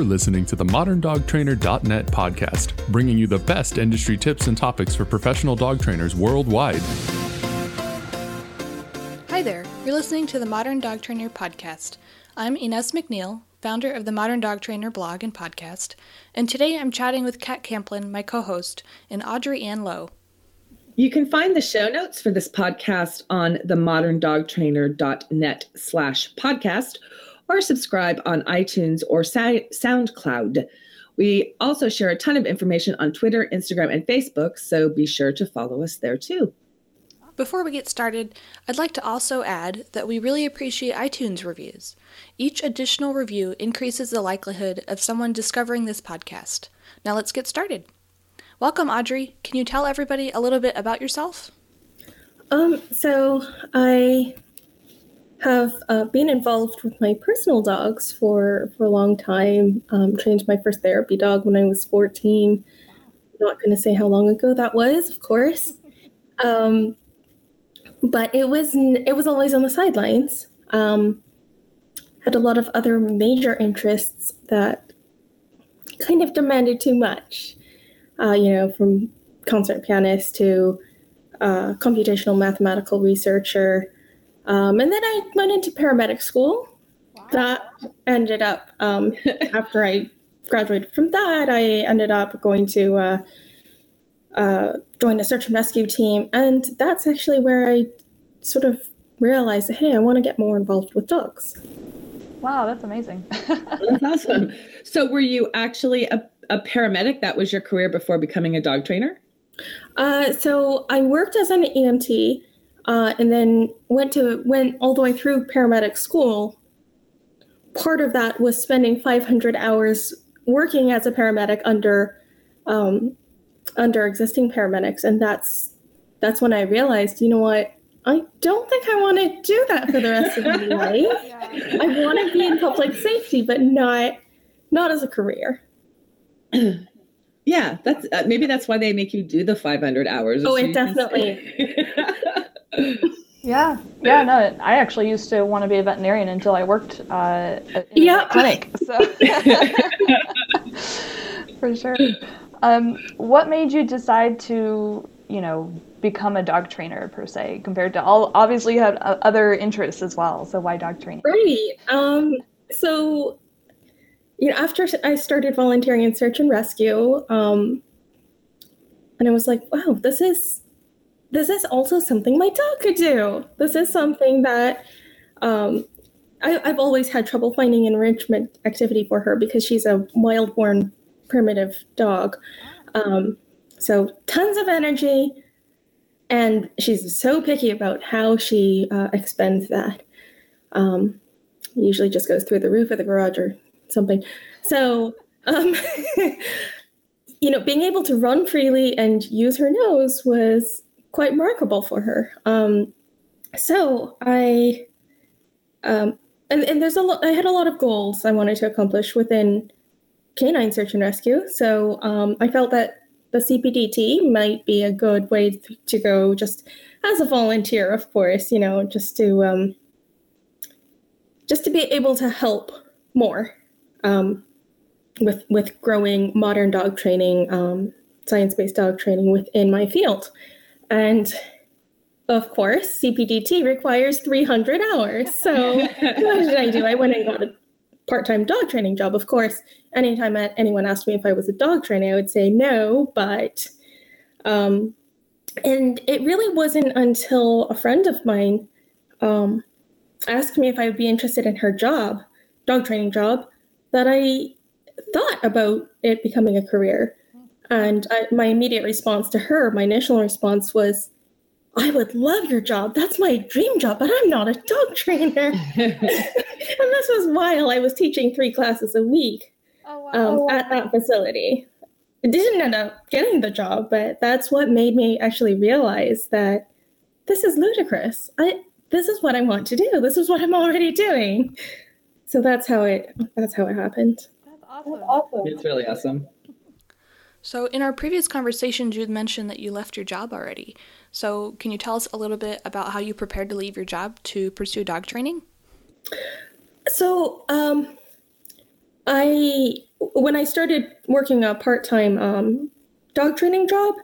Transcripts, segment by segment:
You're listening to the ModernDogTrainer.net podcast, bringing you the best industry tips and topics for professional dog trainers worldwide. Hi there, you're listening to the Modern Dog Trainer podcast. I'm Ines McNeil, founder of the Modern Dog Trainer blog and podcast, and today I'm chatting with Kat Camplin, my co host, and Audrey Ann Low. You can find the show notes for this podcast on the moderndogtrainer.net slash podcast or subscribe on iTunes or SoundCloud. We also share a ton of information on Twitter, Instagram, and Facebook, so be sure to follow us there too. Before we get started, I'd like to also add that we really appreciate iTunes reviews. Each additional review increases the likelihood of someone discovering this podcast. Now let's get started. Welcome, Audrey. Can you tell everybody a little bit about yourself? Um, so I have uh, been involved with my personal dogs for, for a long time. Um, trained my first therapy dog when I was 14. Not going to say how long ago that was, of course. Um, but it was it was always on the sidelines. Um, had a lot of other major interests that kind of demanded too much. Uh, you know, from concert pianist to uh, computational mathematical researcher, um, and then I went into paramedic school. Wow. That ended up um, after I graduated from that, I ended up going to uh, uh, join a search and rescue team, and that's actually where I sort of realized, that, hey, I want to get more involved with dogs. Wow, that's amazing. that's awesome. So, were you actually a, a paramedic? That was your career before becoming a dog trainer? Uh, so, I worked as an EMT uh, and then went to went all the way through paramedic school. Part of that was spending 500 hours working as a paramedic under um, under existing paramedics, and that's that's when I realized, you know what, I don't think I want to do that for the rest of my life. Yeah. I want to be in public safety, but not not as a career. yeah, that's uh, maybe that's why they make you do the 500 hours. Oh, it definitely. Yeah, yeah, no, I actually used to want to be a veterinarian until I worked uh, in yep. a clinic. So, for sure. Um, what made you decide to, you know, become a dog trainer per se, compared to all? Obviously, you had uh, other interests as well. So, why dog training? Right. Um, so, you know, after I started volunteering in search and rescue, um, and I was like, wow, this is this is also something my dog could do. This is something that um, I, have always had trouble finding enrichment activity for her because she's a wild born primitive dog. Um, so tons of energy, and she's so picky about how she uh, expends that. Um, usually just goes through the roof of the garage or something. So, um, you know, being able to run freely and use her nose was quite remarkable for her. Um, so I, um, and, and there's a lot, I had a lot of goals I wanted to accomplish within canine search and rescue. So um, I felt that the CPDT might be a good way to go just as a volunteer, of course, you know, just to, um, just to be able to help more um, with, with growing modern dog training, um, science-based dog training within my field. And of course, CPDT requires 300 hours. So what did I do? I went and got a part-time dog training job. Of course, anytime anyone asked me if I was a dog trainer, I would say no. But um, and it really wasn't until a friend of mine um, asked me if I would be interested in her job, dog training job, that I thought about it becoming a career. And I, my immediate response to her, my initial response was, I would love your job. That's my dream job, but I'm not a dog trainer. and this was while I was teaching three classes a week oh, wow. um, at that facility. I didn't end up getting the job, but that's what made me actually realize that this is ludicrous. I this is what I want to do. This is what I'm already doing. So that's how it that's how it happened. That's awesome. That's awesome. It's really awesome. So, in our previous conversation, you mentioned that you left your job already. So, can you tell us a little bit about how you prepared to leave your job to pursue dog training? So, um, I when I started working a part time um, dog training job,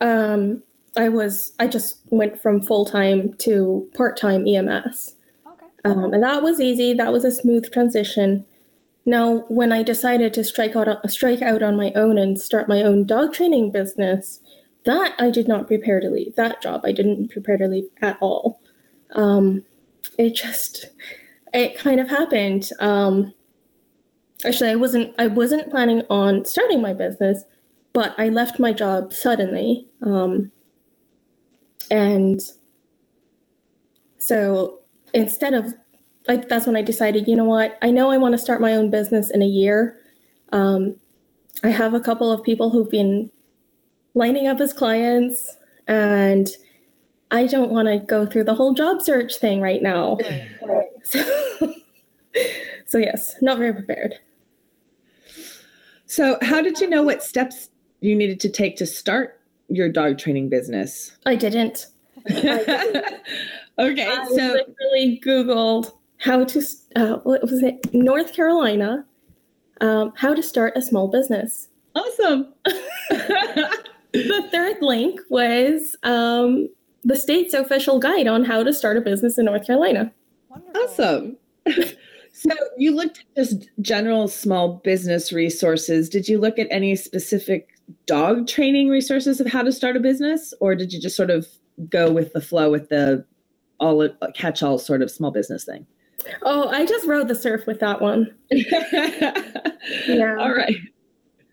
um, I was I just went from full time to part time EMS, Okay. um, and that was easy. That was a smooth transition. Now, when I decided to strike out strike out on my own and start my own dog training business, that I did not prepare to leave. That job I didn't prepare to leave at all. Um, it just it kind of happened. Um, actually, I wasn't I wasn't planning on starting my business, but I left my job suddenly. Um, and so instead of like that's when I decided, you know what, I know I want to start my own business in a year. Um, I have a couple of people who've been lining up as clients, and I don't want to go through the whole job search thing right now. So, so yes, not very prepared. So, how did you know what steps you needed to take to start your dog training business? I didn't. okay, So I so literally Googled how to, uh, what was it, North Carolina, um, how to start a small business. awesome. The third link was um, the state's official guide on how to start a business in North Carolina. Wonderful. awesome. so, you looked at just general small business resources. Did you look at any specific dog training resources of how to start a business, or did you just sort of go with the flow with the all catch all sort of small business thing? Oh, I just rode the surf with that one. yeah. All right.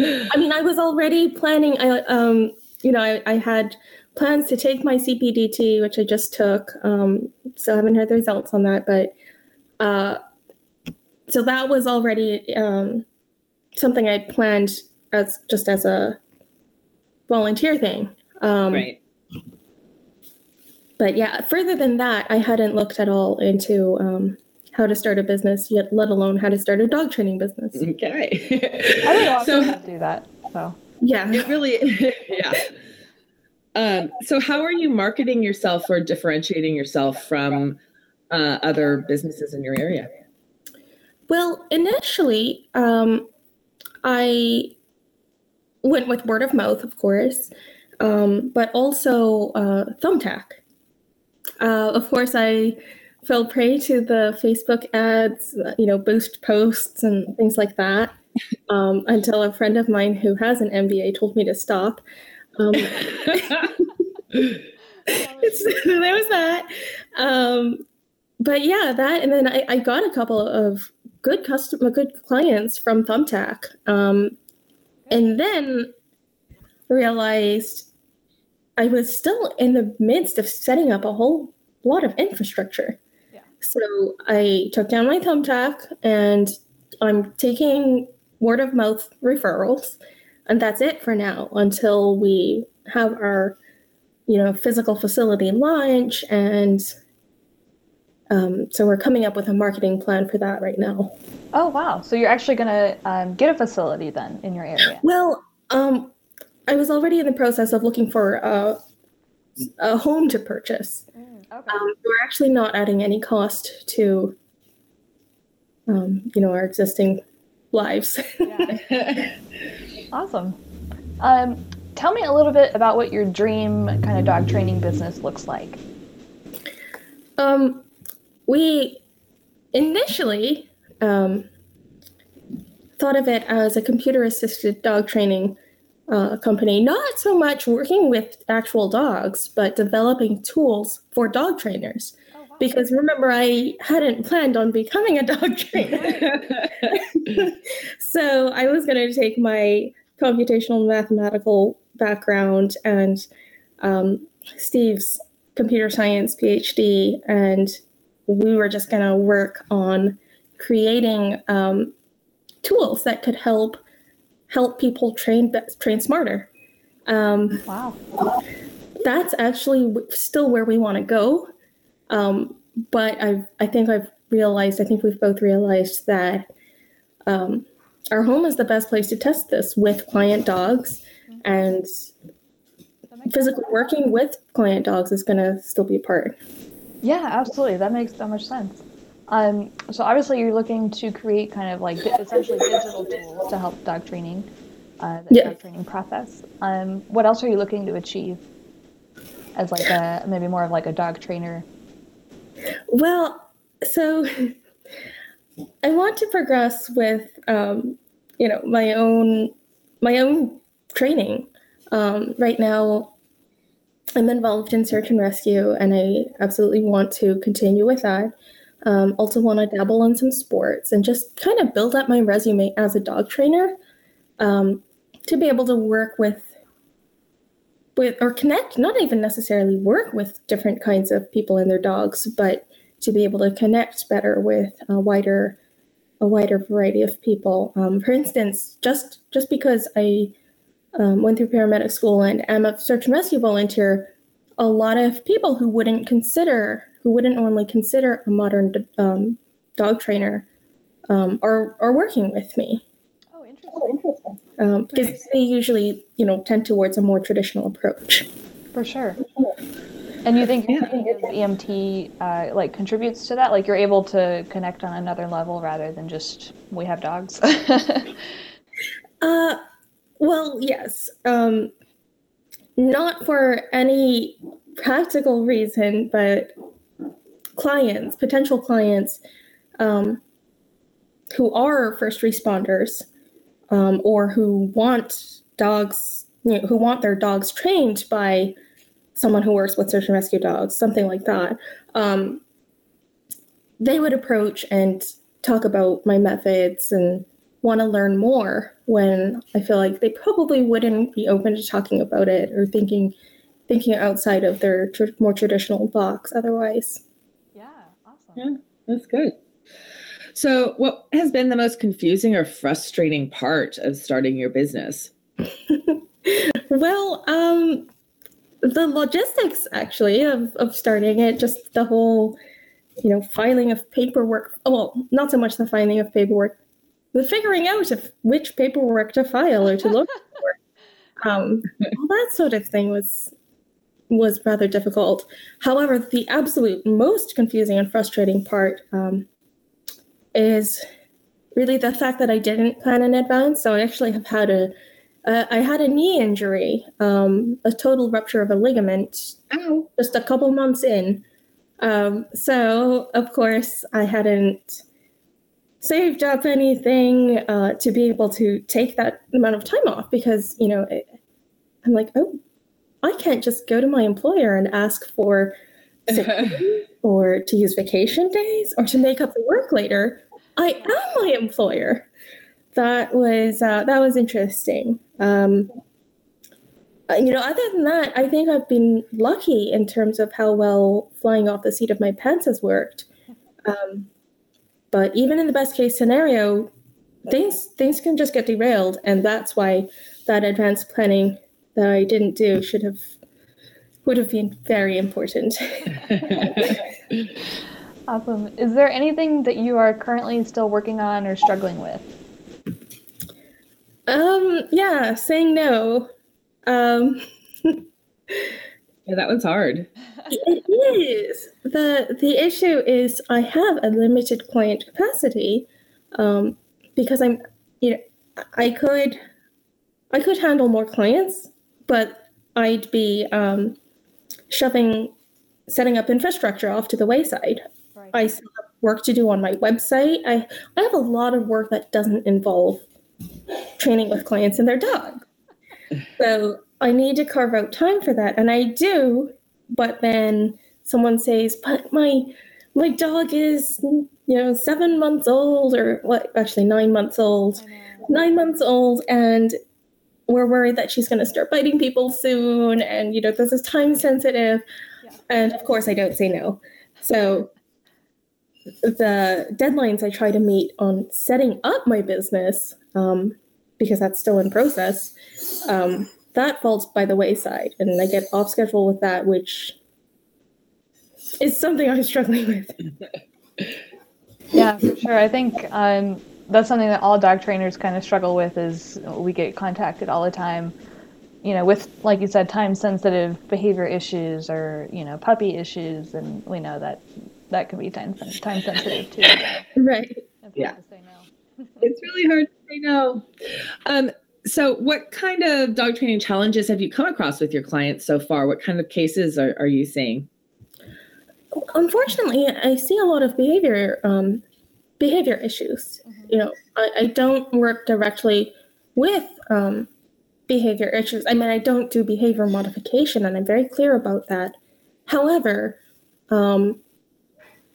I mean, I was already planning. I, um, you know, I, I had plans to take my CPDT, which I just took. Um, still haven't heard the results on that, but uh, so that was already um, something I planned as just as a volunteer thing. Um, Right. But yeah, further than that, I hadn't looked at all into um, how to start a business, yet let alone how to start a dog training business. Okay. I don't so often do that. So Yeah. it really, yeah. Um, so how are you marketing yourself or differentiating yourself from uh, other businesses in your area? Well, initially, um, I went with word of mouth, of course, um, but also uh, Thumbtack. Uh, of course, I fell prey to the Facebook ads, you know, boost posts and things like that, um, until a friend of mine who has an MBA told me to stop. Um, there was that. Um, but yeah, that, and then I, I got a couple of good customer, good clients from Thumbtack, um, and then realized I was still in the midst of setting up a whole lot of infrastructure. So I took down my Thumbtack, and I'm taking word of mouth referrals, and that's it for now until we have our you know physical facility launch and um, so we're coming up with a marketing plan for that right now Oh wow! So you're actually gonna um, get a facility then in your area? well um, i was already in the process of looking for a, a home to purchase okay. um, we're actually not adding any cost to um, you know our existing lives Yeah. Awesome. Um, tell me a little bit about what your dream kind of dog training business looks like. Um, we initially um, thought of it as a computer assisted dog training uh, company, not so much working with actual dogs, but developing tools for dog trainers. Because remember, I hadn't planned on becoming a dog trainer. so I was going to take my computational mathematical background and um, Steve's computer science PhD, and we were just going to work on creating um, tools that could help help people train train smarter. Um, Wow. that's actually still where we want to go. Um, but I I think I've realized I think we've both realized that um, our home is the best place to test this with client dogs, and That makes physically working with client dogs is going to still be a part. Yeah, absolutely. That makes so much sense. Um, so obviously you're looking to create kind of like essentially digital tools to help dog training, uh, the Yeah. dog training process. Um, what else are you looking to achieve as like a maybe more of like a dog trainer? Well, so I want to progress with, um, you know, my own my own training. Um, right now, I'm involved in search and rescue, and I absolutely want to continue with that. Um, also, want to dabble in some sports and just kind of build up my resume as a dog trainer um, to be able to work with with or connect, not even necessarily work with different kinds of people and their dogs, but to be able to connect better with a wider a wider variety of people. Um, for instance, just just because I um, went through paramedic school and am a search and rescue volunteer, a lot of people who wouldn't consider who wouldn't normally consider a modern um, dog trainer um, are are working with me Oh, interesting. um, because they usually you know tend towards a more traditional approach. For sure. And you think your training EMT uh, like contributes to that? Like you're able to connect on another level rather than just we have dogs. Uh, well, yes. Um, not for any practical reason, but clients, potential clients, um, who are first responders, um, or who want dogs, you know, who want their dogs trained by someone who works with search and rescue dogs, something like that. Um, they would approach and talk about my methods and want to learn more when I feel like they probably wouldn't be open to talking about it or thinking thinking outside of their tr- more traditional box otherwise. Yeah, awesome. Yeah. That's good. So, what has been the most confusing or frustrating part of starting your business? Well, um the logistics actually of, of starting it, just the whole, you know, filing of paperwork. Well, not so much the filing of paperwork, the figuring out of which paperwork to file or to look for. Um, all that sort of thing was was rather difficult. However, the absolute most confusing and frustrating part um, is really the fact that I didn't plan in advance. So I actually have had a uh, I had a knee injury, um, a total rupture of a ligament, Ow. just a couple months in. Um, so, of course, I hadn't saved up anything uh, to be able to take that amount of time off because, you know, it, I'm like, oh, I can't just go to my employer and ask for or to use vacation days or to make up the work later. I am my employer. That was uh, that was interesting. Um, uh, you know, other than that, I think I've been lucky in terms of how well flying off the seat of my pants has worked. Um, but even in the best case scenario, things things can just get derailed, and that's why that advanced planning that I didn't do should have would have been very important. Awesome. Is there anything that you are currently still working on or struggling with? um, yeah, saying no. Um, Yeah, that one's hard. It is. The the issue is I have a limited client capacity um, because I'm you know I could I could handle more clients, but I'd be um, shoving setting up infrastructure off to the wayside. Right. I still have work to do on my website. I, I have a lot of work that doesn't involve training with clients and their dog. So I need to carve out time for that. And I do, but then someone says, but my my dog is, you know, seven months old or what actually nine months old. Nine months old and we're worried that she's gonna start biting people soon and you know this is time sensitive. Yeah. And of course I don't say no. So the deadlines I try to meet on setting up my business, um, because that's still in process, um, that falls by the wayside, and I get off schedule with that, which is something I'm struggling with. Yeah, for sure. I think um, that's something that all dog trainers kind of struggle with. Is we get contacted all the time, you know, with like you said, time sensitive behavior issues or you know puppy issues, and we know that that can be time time sensitive too. Right. yeah. No. it's really hard to say no. Um, so, what kind of dog training challenges have you come across with your clients so far? What kind of cases are, are you seeing? Unfortunately, I see a lot of behavior um, behavior issues. Mm-hmm. You know, I, I, don't work directly with um, behavior issues. I mean, I don't do behavior modification, and I'm very clear about that. However, um,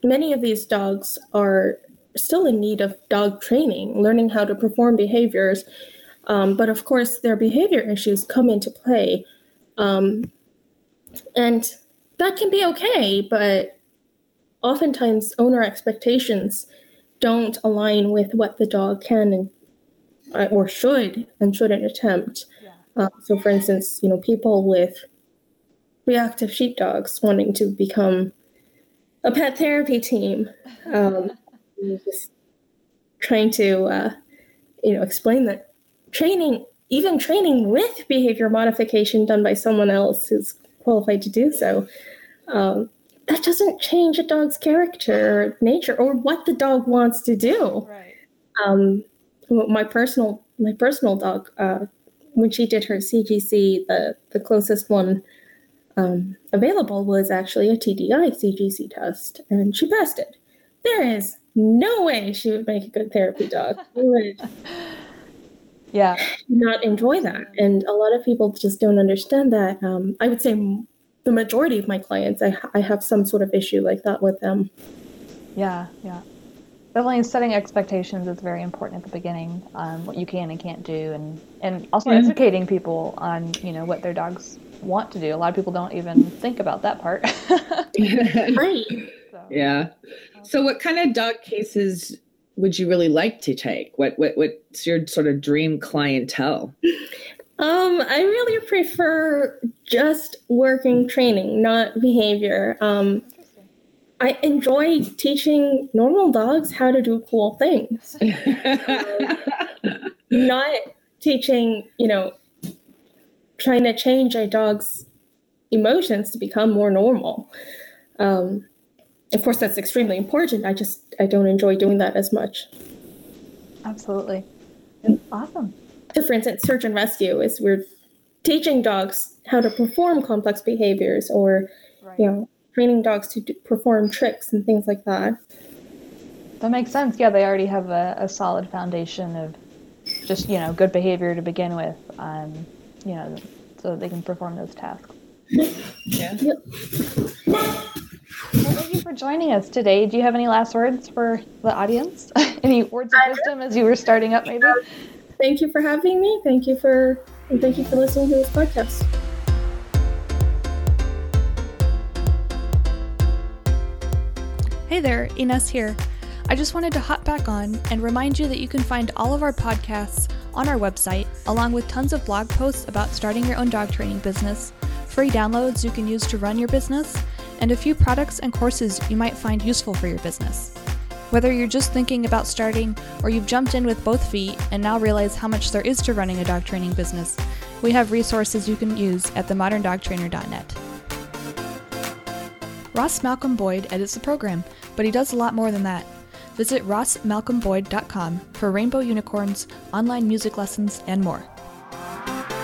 many of these dogs are still in need of dog training, learning how to perform behaviors. Um, but of course, their behavior issues come into play. Um, and that can be okay, but oftentimes owner expectations don't align with what the dog can and uh, or should and shouldn't attempt. Yeah. Uh, so, for instance, you know, people with reactive sheepdogs wanting to become a pet therapy team, um, just trying to, uh, you know, explain that training, even training with behavior modification done by someone else who's qualified to do so, um, that doesn't change a dog's character or nature or what the dog wants to do. Right. Um, my personal my personal dog, uh, when she did her CGC, the the closest one um, available was actually a TDI CGC test, and she passed it. There is no way she would make a good therapy dog. She would yeah not enjoy that, and a lot of people just don't understand that. Um, I would say the majority of my clients, I, I have some sort of issue like that with them. Yeah, yeah. Definitely setting expectations is very important at the beginning, um, what you can and can't do, and, and also mm-hmm. educating people on, you know, what their dogs want to do. A lot of people don't even think about that part. right. So. Yeah. So what kind of dog cases would you really like to take? What what what's your sort of dream clientele? Um, I really prefer just working training, not behavior. Um, I enjoy teaching normal dogs how to do cool things. um, not teaching, you know, trying to change a dog's emotions to become more normal. Um, of course, that's extremely important. I just I don't enjoy doing that as much. Absolutely, awesome. So, for instance, search and rescue is we're teaching dogs how to perform complex behaviors, or right. you know, training dogs to do, perform tricks and things like that. That makes sense. Yeah, they already have a, a solid foundation of just you know good behavior to begin with. Um, you know, so they can perform those tasks. Yeah. Yep. Well, thank you for joining us today. Do you have any last words for the audience? any words of wisdom as you were starting up, maybe? Thank you for having me. Thank you for and thank you for listening to this podcast. Hey there, Ines here. I just wanted to hop back on and remind you that you can find all of our podcasts on our website, along with tons of blog posts about starting your own dog training business, free downloads you can use to run your business, and a few products and courses you might find useful for your business. Whether you're just thinking about starting or you've jumped in with both feet and now realize how much there is to running a dog training business, we have resources you can use at themoderndogtrainer.net. Ross Malcolm Boyd edits the program, but he does a lot more than that. Visit rossmalcolmboyd.com for Rainbow Unicorns, online music lessons, and more.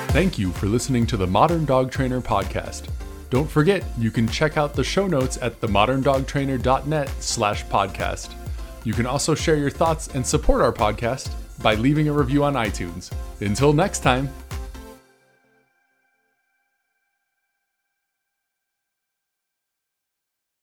Thank you for listening to the Modern Dog Trainer podcast. Don't forget, you can check out the show notes at themoderndogtrainer.net slash podcast. You can also share your thoughts and support our podcast by leaving a review on iTunes. Until next time,